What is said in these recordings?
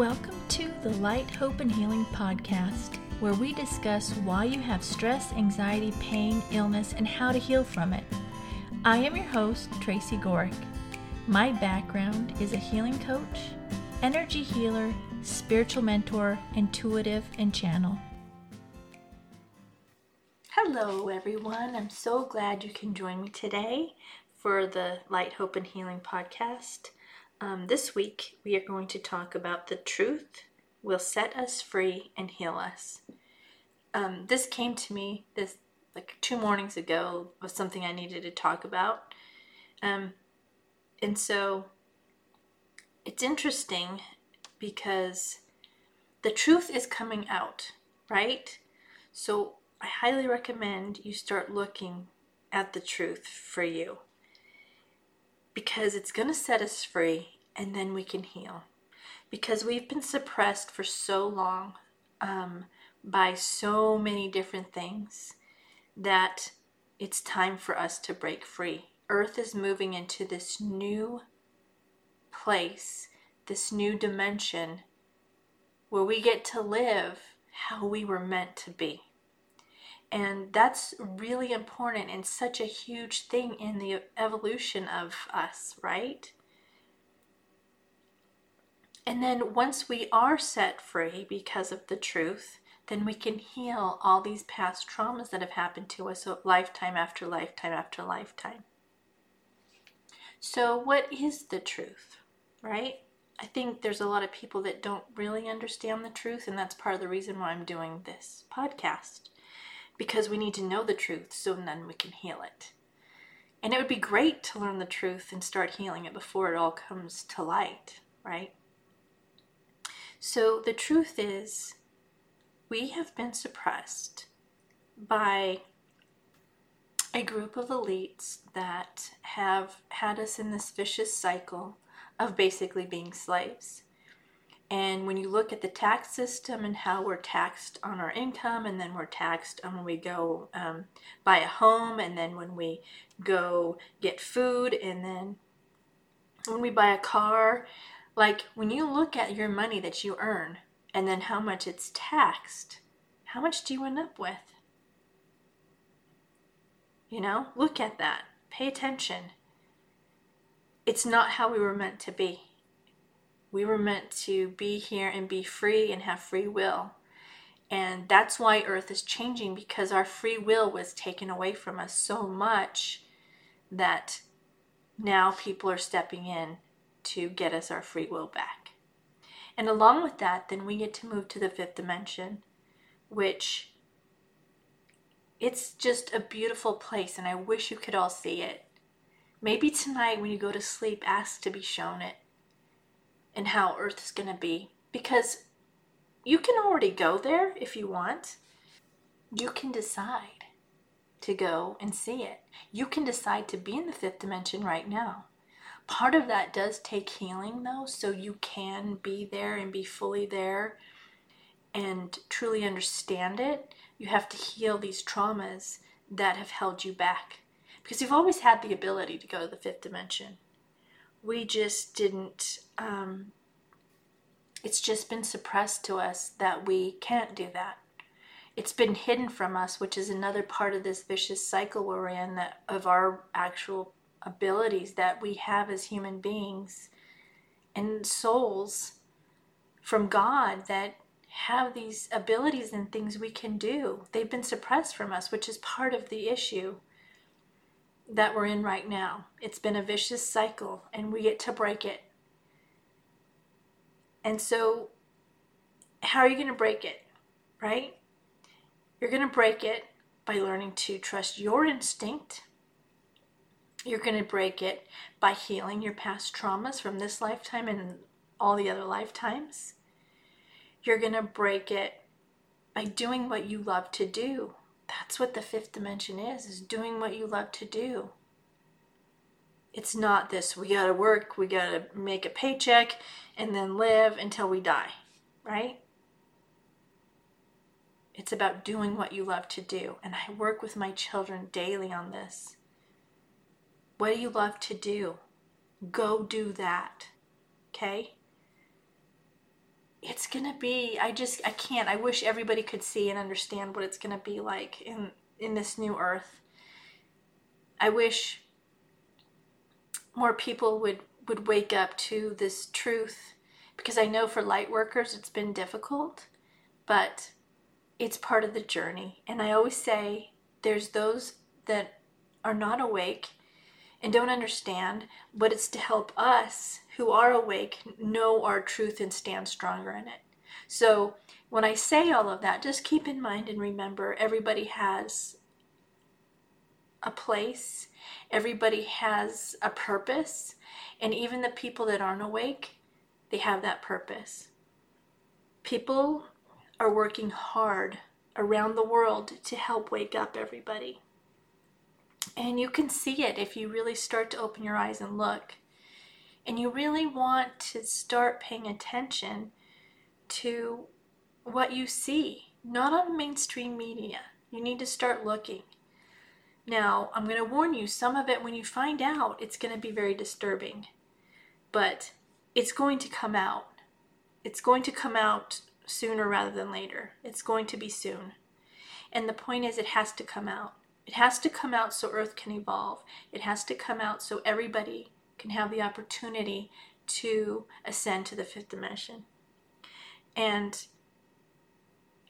Welcome to the Light, Hope, and Healing podcast, where we discuss why you have stress, anxiety, pain, illness, and how to heal from it. I am your host, Tracy Gorick. My background is a healing coach, energy healer, spiritual mentor, intuitive, and channel. Hello, everyone. I'm so glad you can join me today for the Light, Hope, and Healing podcast. Um, this week, we are going to talk about the truth will set us free and heal us. Um, this came to me this like two mornings ago was something I needed to talk about, um, and so it's interesting because the truth is coming out, right? So I highly recommend you start looking at the truth for you because it's going to set us free and then we can heal. Because we've been suppressed for so long um, by so many different things that it's time for us to break free. Earth is moving into this new place, this new dimension where we get to live how we were meant to be. And that's really important and such a huge thing in the evolution of us, right? And then once we are set free because of the truth, then we can heal all these past traumas that have happened to us so lifetime after lifetime after lifetime. So, what is the truth, right? I think there's a lot of people that don't really understand the truth, and that's part of the reason why I'm doing this podcast because we need to know the truth so then we can heal it. And it would be great to learn the truth and start healing it before it all comes to light, right? So the truth is, we have been suppressed by a group of elites that have had us in this vicious cycle of basically being slaves. And when you look at the tax system and how we're taxed on our income, and then we're taxed on when we go um, buy a home, and then when we go get food, and then when we buy a car, like when you look at your money that you earn and then how much it's taxed, how much do you end up with? You know, look at that. Pay attention. It's not how we were meant to be. We were meant to be here and be free and have free will. And that's why Earth is changing because our free will was taken away from us so much that now people are stepping in to get us our free will back. And along with that, then we get to move to the fifth dimension, which it's just a beautiful place and I wish you could all see it. Maybe tonight when you go to sleep, ask to be shown it and how Earth is going to be. Because you can already go there if you want. You can decide to go and see it. You can decide to be in the fifth dimension right now. Part of that does take healing though, so you can be there and be fully there and truly understand it. You have to heal these traumas that have held you back because you've always had the ability to go to the fifth dimension we just didn't um, it's just been suppressed to us that we can't do that it's been hidden from us which is another part of this vicious cycle we're in that of our actual abilities that we have as human beings and souls from god that have these abilities and things we can do they've been suppressed from us which is part of the issue that we're in right now. It's been a vicious cycle, and we get to break it. And so, how are you going to break it? Right? You're going to break it by learning to trust your instinct. You're going to break it by healing your past traumas from this lifetime and all the other lifetimes. You're going to break it by doing what you love to do that's what the fifth dimension is, is doing what you love to do. It's not this, we gotta work, we gotta make a paycheck, and then live until we die, right? It's about doing what you love to do. And I work with my children daily on this. What do you love to do? Go do that. Okay? it's gonna be i just i can't i wish everybody could see and understand what it's gonna be like in in this new earth i wish more people would would wake up to this truth because i know for light workers it's been difficult but it's part of the journey and i always say there's those that are not awake and don't understand, but it's to help us who are awake know our truth and stand stronger in it. So when I say all of that, just keep in mind and remember everybody has a place, everybody has a purpose, and even the people that aren't awake, they have that purpose. People are working hard around the world to help wake up everybody. And you can see it if you really start to open your eyes and look. And you really want to start paying attention to what you see, not on mainstream media. You need to start looking. Now, I'm going to warn you, some of it, when you find out, it's going to be very disturbing. But it's going to come out. It's going to come out sooner rather than later. It's going to be soon. And the point is, it has to come out. It has to come out so Earth can evolve. It has to come out so everybody can have the opportunity to ascend to the fifth dimension. And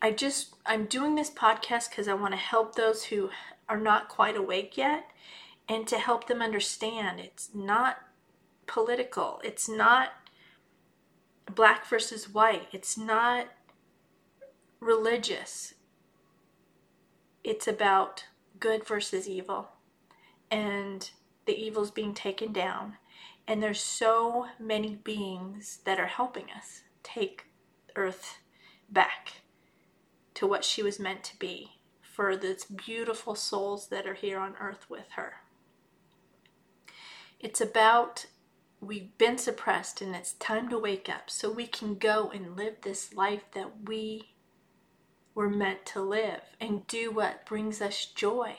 I just, I'm doing this podcast because I want to help those who are not quite awake yet and to help them understand it's not political. It's not black versus white. It's not religious. It's about good versus evil and the evil's being taken down and there's so many beings that are helping us take earth back to what she was meant to be for those beautiful souls that are here on earth with her it's about we've been suppressed and it's time to wake up so we can go and live this life that we were meant to live and do what brings us joy.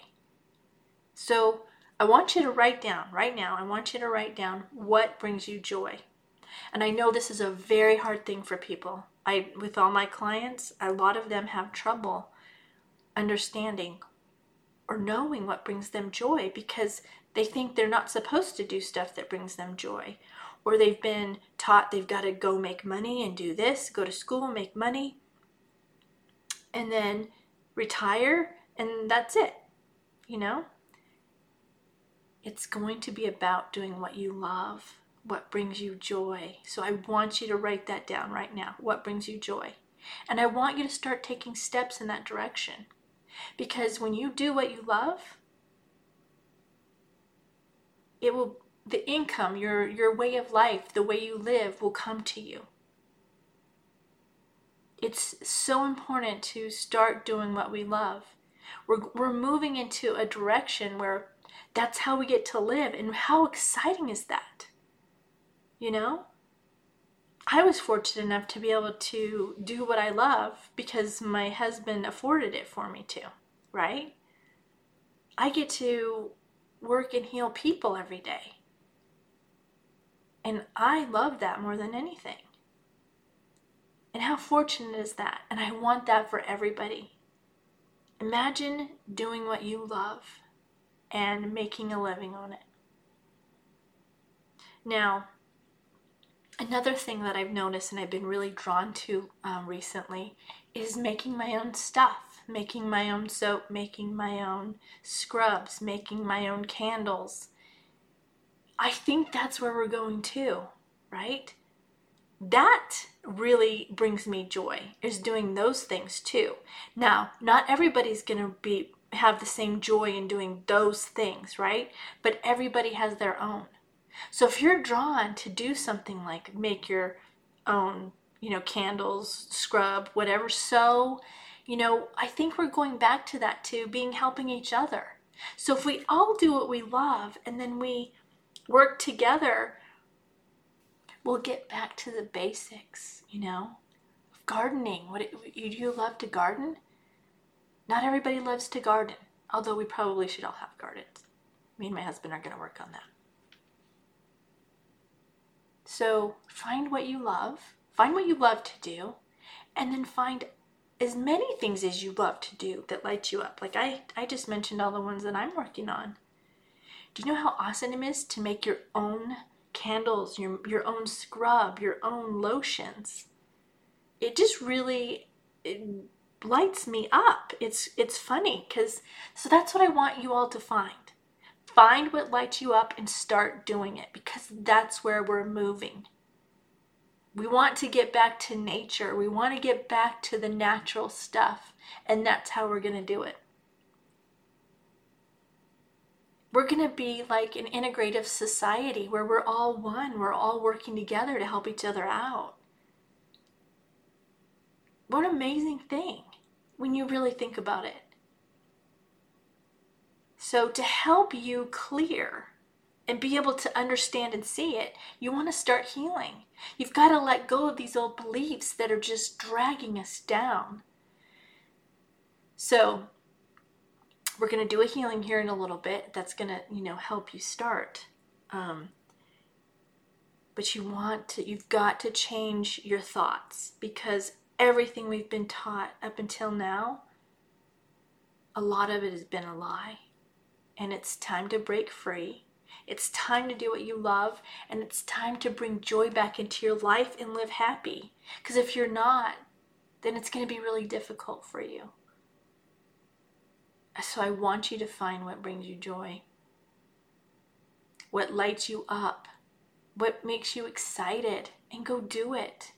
So I want you to write down right now, I want you to write down what brings you joy. And I know this is a very hard thing for people. I with all my clients, a lot of them have trouble understanding or knowing what brings them joy because they think they're not supposed to do stuff that brings them joy. Or they've been taught they've got to go make money and do this, go to school, make money and then retire and that's it. You know? It's going to be about doing what you love, what brings you joy. So I want you to write that down right now. What brings you joy? And I want you to start taking steps in that direction. Because when you do what you love, it will the income, your your way of life, the way you live will come to you it's so important to start doing what we love. We're, we're moving into a direction where that's how we get to live. And how exciting is that? You know? I was fortunate enough to be able to do what I love because my husband afforded it for me to, right? I get to work and heal people every day. And I love that more than anything. And how fortunate is that? And I want that for everybody. Imagine doing what you love and making a living on it. Now, another thing that I've noticed and I've been really drawn to um, recently is making my own stuff, making my own soap, making my own scrubs, making my own candles. I think that's where we're going to, right? that really brings me joy is doing those things too now not everybody's going to be have the same joy in doing those things right but everybody has their own so if you're drawn to do something like make your own you know candles scrub whatever so you know i think we're going back to that too being helping each other so if we all do what we love and then we work together we'll get back to the basics, you know? Gardening. What you do you love to garden? Not everybody loves to garden, although we probably should all have gardens. Me and my husband are going to work on that. So find what you love Find what you love to do, and then find as many things as you love to do that light you up. Like I, I just mentioned all the ones that I'm working on. Do you know how awesome it is to make your own candles, your, your own scrub, your own lotions? It just really it lights me up. It's it's funny cuz so that's what I want you all to find. Find what lights you up and start doing it because that's where we're moving. We want to get back to nature. We want to get back to the natural stuff. And that's how we're going to do it. We're going to be like an integrative society where we're all one. We're all working together to help each other out. What an amazing thing when you really think about it. So, to help you clear and be able to understand and see it, you want to start healing. You've got to let go of these old beliefs that are just dragging us down. So, we're going to do a healing here in a little bit that's going to, you know, help you start. Um, but you want to, you've got to change your thoughts because everything we've been taught up until now, a lot of it has been a lie and it's time to break free. It's time to do what you love, and it's time to bring joy back into your life and live happy. Because if you're not, then it's going to be really difficult for you. So I want you to find what brings you joy, what lights you up, what makes you excited, and go do it.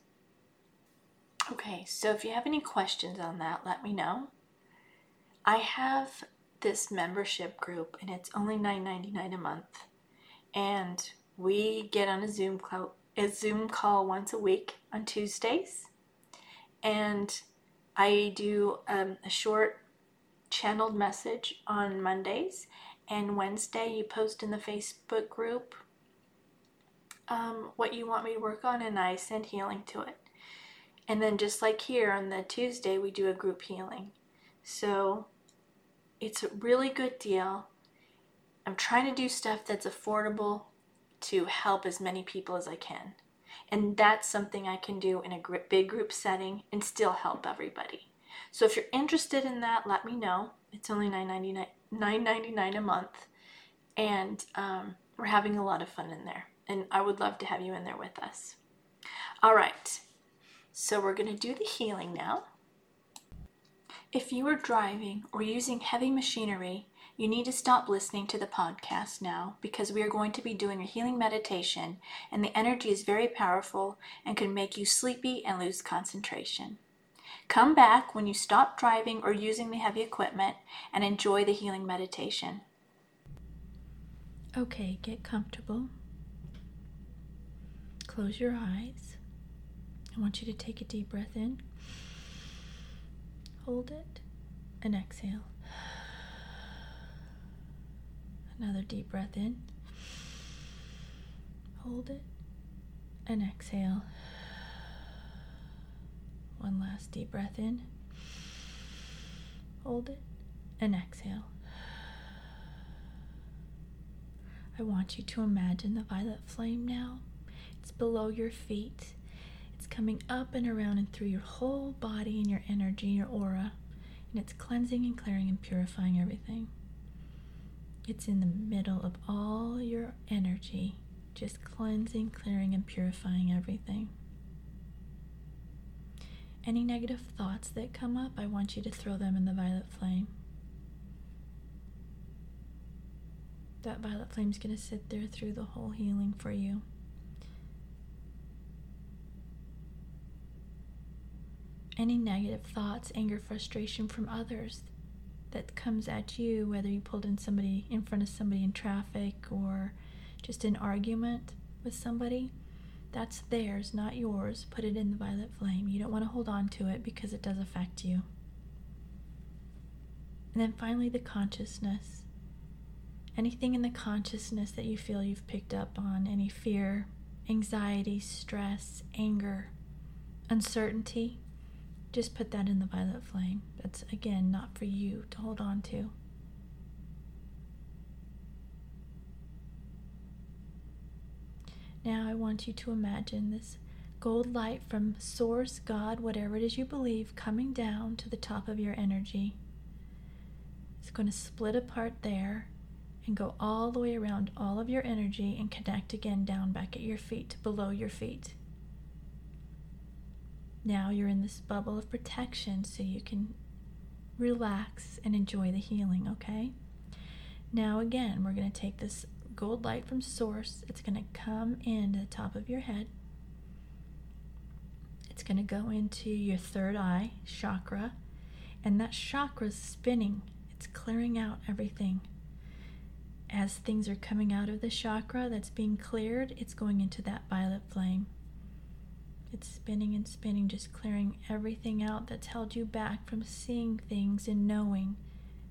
Okay, so if you have any questions on that, let me know. I have this membership group and it's only $9.99 a month. And we get on a Zoom call, a Zoom call once a week on Tuesdays. And I do um, a short channeled message on Mondays. And Wednesday, you post in the Facebook group um, what you want me to work on, and I send healing to it. And then, just like here on the Tuesday, we do a group healing. So it's a really good deal. I'm trying to do stuff that's affordable to help as many people as I can. And that's something I can do in a big group setting and still help everybody. So if you're interested in that, let me know. It's only $9.99, $9.99 a month. And um, we're having a lot of fun in there. And I would love to have you in there with us. All right. So we're going to do the healing now. If you are driving or using heavy machinery, you need to stop listening to the podcast now because we are going to be doing a healing meditation, and the energy is very powerful and can make you sleepy and lose concentration. Come back when you stop driving or using the heavy equipment and enjoy the healing meditation. Okay, get comfortable. Close your eyes. I want you to take a deep breath in. Hold it and exhale. Another deep breath in. Hold it and exhale. One last deep breath in. Hold it and exhale. I want you to imagine the violet flame now. It's below your feet it's coming up and around and through your whole body and your energy, your aura, and it's cleansing and clearing and purifying everything. It's in the middle of all your energy, just cleansing, clearing, and purifying everything. Any negative thoughts that come up, I want you to throw them in the violet flame. That violet flame is going to sit there through the whole healing for you. Any negative thoughts, anger, frustration from others that comes at you, whether you pulled in somebody in front of somebody in traffic or just an argument with somebody, that's theirs, not yours. Put it in the violet flame. You don't want to hold on to it because it does affect you. And then finally, the consciousness. Anything in the consciousness that you feel you've picked up on, any fear, anxiety, stress, anger, uncertainty, just put that in the violet flame. That's again not for you to hold on to. Now I want you to imagine this gold light from Source, God, whatever it is you believe, coming down to the top of your energy. It's going to split apart there and go all the way around all of your energy and connect again down back at your feet, below your feet. Now you're in this bubble of protection so you can relax and enjoy the healing, okay? Now, again, we're going to take this gold light from Source. It's going to come into the top of your head. It's going to go into your third eye chakra, and that chakra is spinning. It's clearing out everything. As things are coming out of the chakra that's being cleared, it's going into that violet flame. It's spinning and spinning, just clearing everything out that's held you back from seeing things and knowing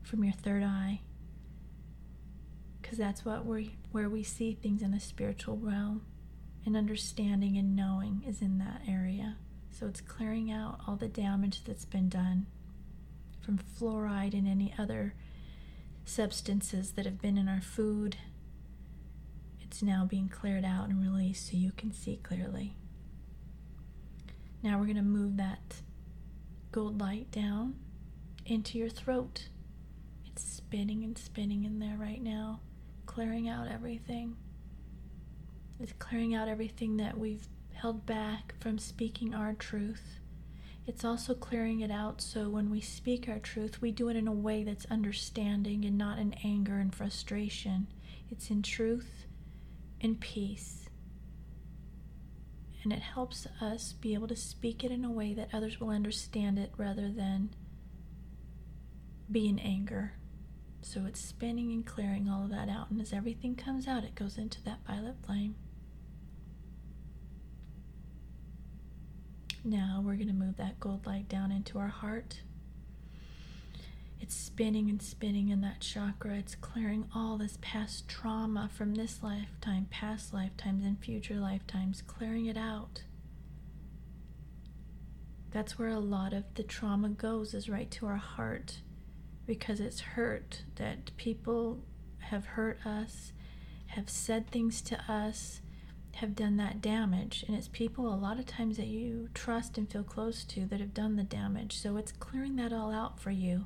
from your third eye. Because that's what we where we see things in the spiritual realm. And understanding and knowing is in that area. So it's clearing out all the damage that's been done from fluoride and any other substances that have been in our food. It's now being cleared out and released so you can see clearly. Now we're going to move that gold light down into your throat. It's spinning and spinning in there right now, clearing out everything. It's clearing out everything that we've held back from speaking our truth. It's also clearing it out so when we speak our truth, we do it in a way that's understanding and not in anger and frustration. It's in truth and peace and it helps us be able to speak it in a way that others will understand it rather than be in anger. So it's spinning and clearing all of that out, and as everything comes out, it goes into that violet flame. Now we're going to move that gold light down into our heart it's spinning and spinning in that chakra. It's clearing all this past trauma from this lifetime, past lifetimes, and future lifetimes, clearing it out. That's where a lot of the trauma goes, is right to our heart, because it's hurt that people have hurt us, have said things to us, have done that damage. And it's people a lot of times that you trust and feel close to that have done the damage. So it's clearing that all out for you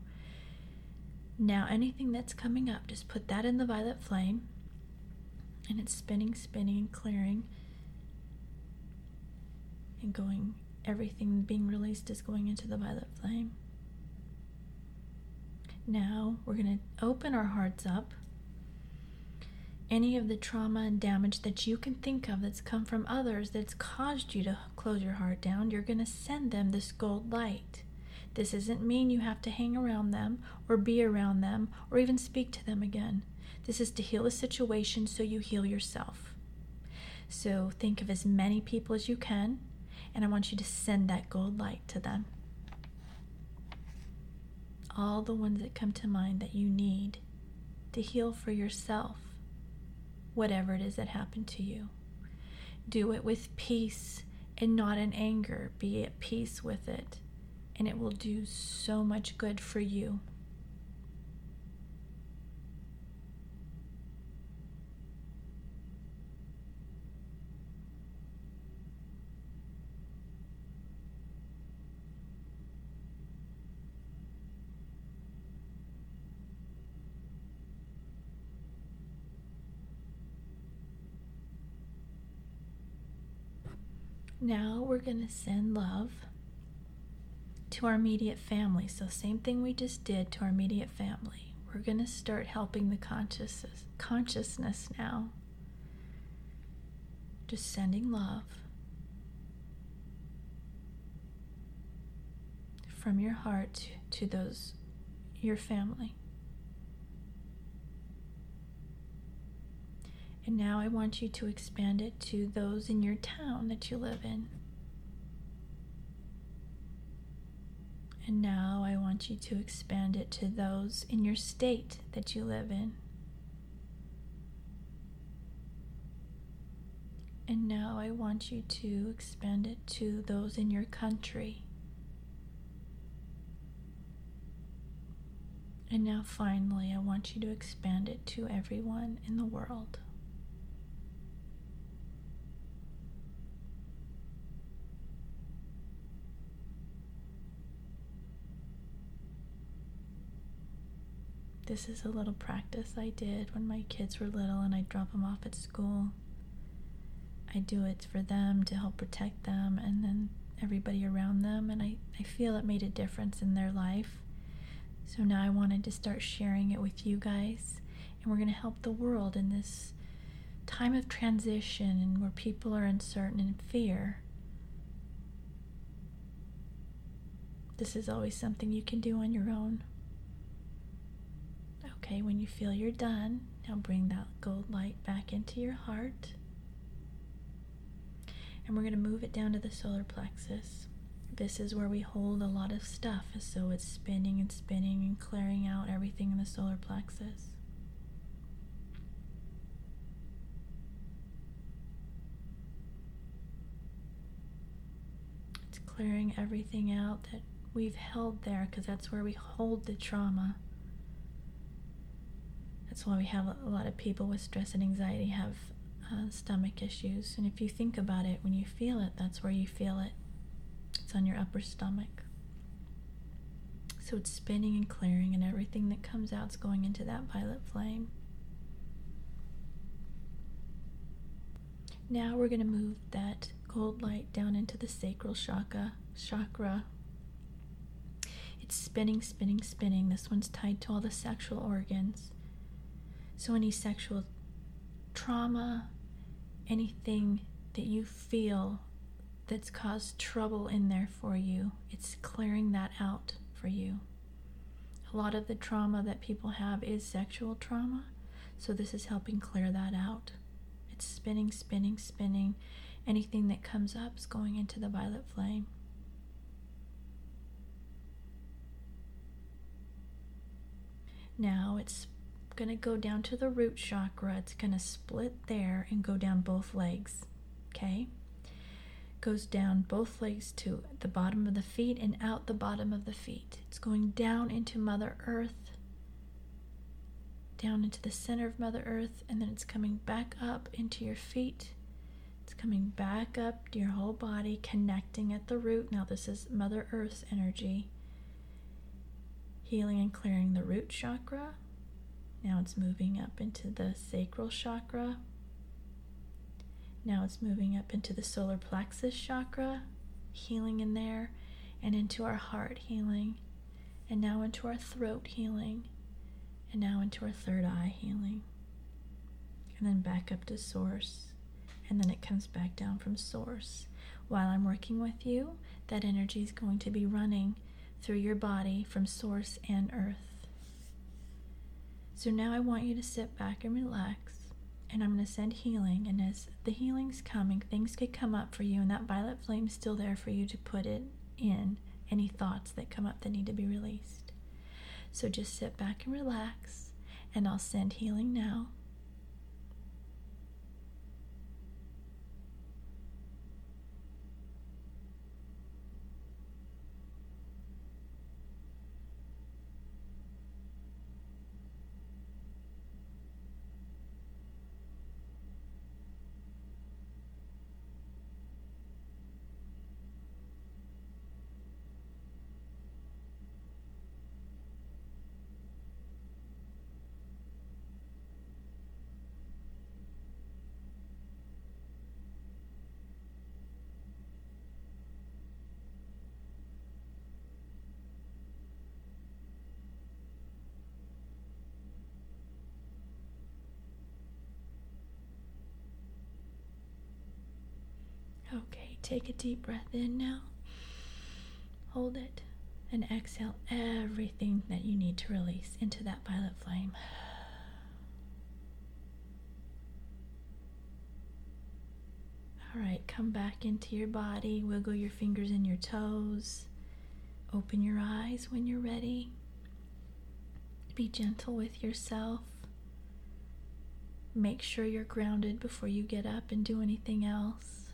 now, anything that's coming up, just put that in the violet flame. And it's spinning, spinning, and clearing. And going, everything being released is going into the violet flame. Now, we're going to open our hearts up. Any of the trauma and damage that you can think of that's come from others that's caused you to close your heart down, you're going to send them this gold light. This doesn't mean you have to hang around them or be around them or even speak to them again. This is to heal a situation so you heal yourself. So think of as many people as you can, and I want you to send that gold light to them. All the ones that come to mind that you need to heal for yourself, whatever it is that happened to you. Do it with peace and not in anger. Be at peace with it and it will do so much good for you. Now we're going to send love to our immediate family. So, same thing we just did to our immediate family. We're going to start helping the consciousness, consciousness now. Just sending love from your heart to those, your family. And now I want you to expand it to those in your town that you live in. And now I want you to expand it to those in your state that you live in. And now I want you to expand it to those in your country. And now finally, I want you to expand it to everyone in the world. This is a little practice I did when my kids were little and I'd drop them off at school. I do it for them to help protect them and then everybody around them, and I, I feel it made a difference in their life. So now I wanted to start sharing it with you guys, and we're going to help the world in this time of transition and where people are uncertain and fear. This is always something you can do on your own. Okay, when you feel you're done, now bring that gold light back into your heart. And we're going to move it down to the solar plexus. This is where we hold a lot of stuff, so it's spinning and spinning and clearing out everything in the solar plexus. It's clearing everything out that we've held there because that's where we hold the trauma. That's why we have a lot of people with stress and anxiety have uh, stomach issues. And if you think about it, when you feel it, that's where you feel it. It's on your upper stomach. So it's spinning and clearing, and everything that comes out is going into that violet flame. Now we're going to move that gold light down into the sacral chakra. Chakra. It's spinning, spinning, spinning. This one's tied to all the sexual organs. So, any sexual trauma, anything that you feel that's caused trouble in there for you, it's clearing that out for you. A lot of the trauma that people have is sexual trauma, so this is helping clear that out. It's spinning, spinning, spinning. Anything that comes up is going into the violet flame. Now it's going to go down to the root chakra. It's going to split there and go down both legs. Okay? Goes down both legs to the bottom of the feet and out the bottom of the feet. It's going down into Mother Earth, down into the center of Mother Earth, and then it's coming back up into your feet. It's coming back up to your whole body, connecting at the root. Now, this is Mother Earth's energy. Healing and clearing the root chakra, now it's moving up into the sacral chakra. Now it's moving up into the solar plexus chakra, healing in there, and into our heart healing, and now into our throat healing, and now into our third eye healing. And then back up to source, and then it comes back down from source. While I'm working with you, that energy is going to be running through your body from source and earth. So now I want you to sit back and relax, and I'm going to send healing. And as the healing's coming, things could come up for you, and that violet flame's still there for you to put it in any thoughts that come up that need to be released. So just sit back and relax, and I'll send healing now. Okay, take a deep breath in now. Hold it and exhale everything that you need to release into that violet flame. All right, come back into your body, wiggle your fingers and your toes. Open your eyes when you're ready. Be gentle with yourself. Make sure you're grounded before you get up and do anything else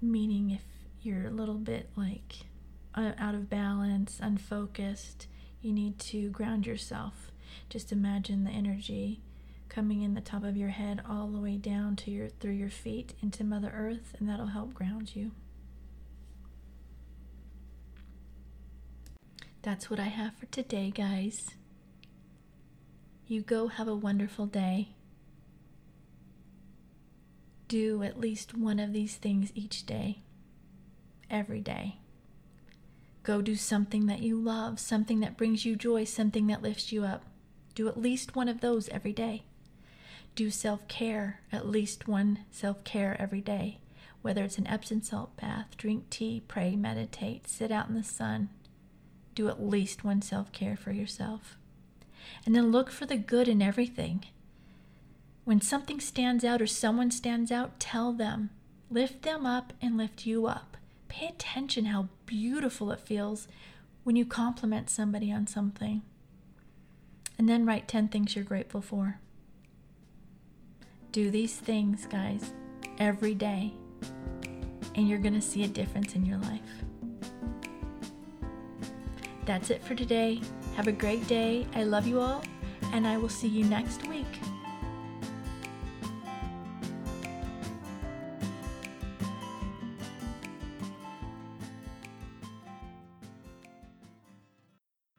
meaning if you're a little bit like uh, out of balance, unfocused, you need to ground yourself. Just imagine the energy coming in the top of your head all the way down to your through your feet into Mother Earth, and that'll help ground you. That's what I have for today, guys. you go have a wonderful day. Do at least one of these things each day, every day. Go do something that you love, something that brings you joy, something that lifts you up. Do at least one of those every day. Do self care, at least one self care every day. Whether it's an Epsom salt bath, drink tea, pray, meditate, sit out in the sun, do at least one self care for yourself. And then look for the good in everything. When something stands out or someone stands out, tell them. Lift them up and lift you up. Pay attention how beautiful it feels when you compliment somebody on something. And then write 10 things you're grateful for. Do these things, guys, every day, and you're going to see a difference in your life. That's it for today. Have a great day. I love you all, and I will see you next week.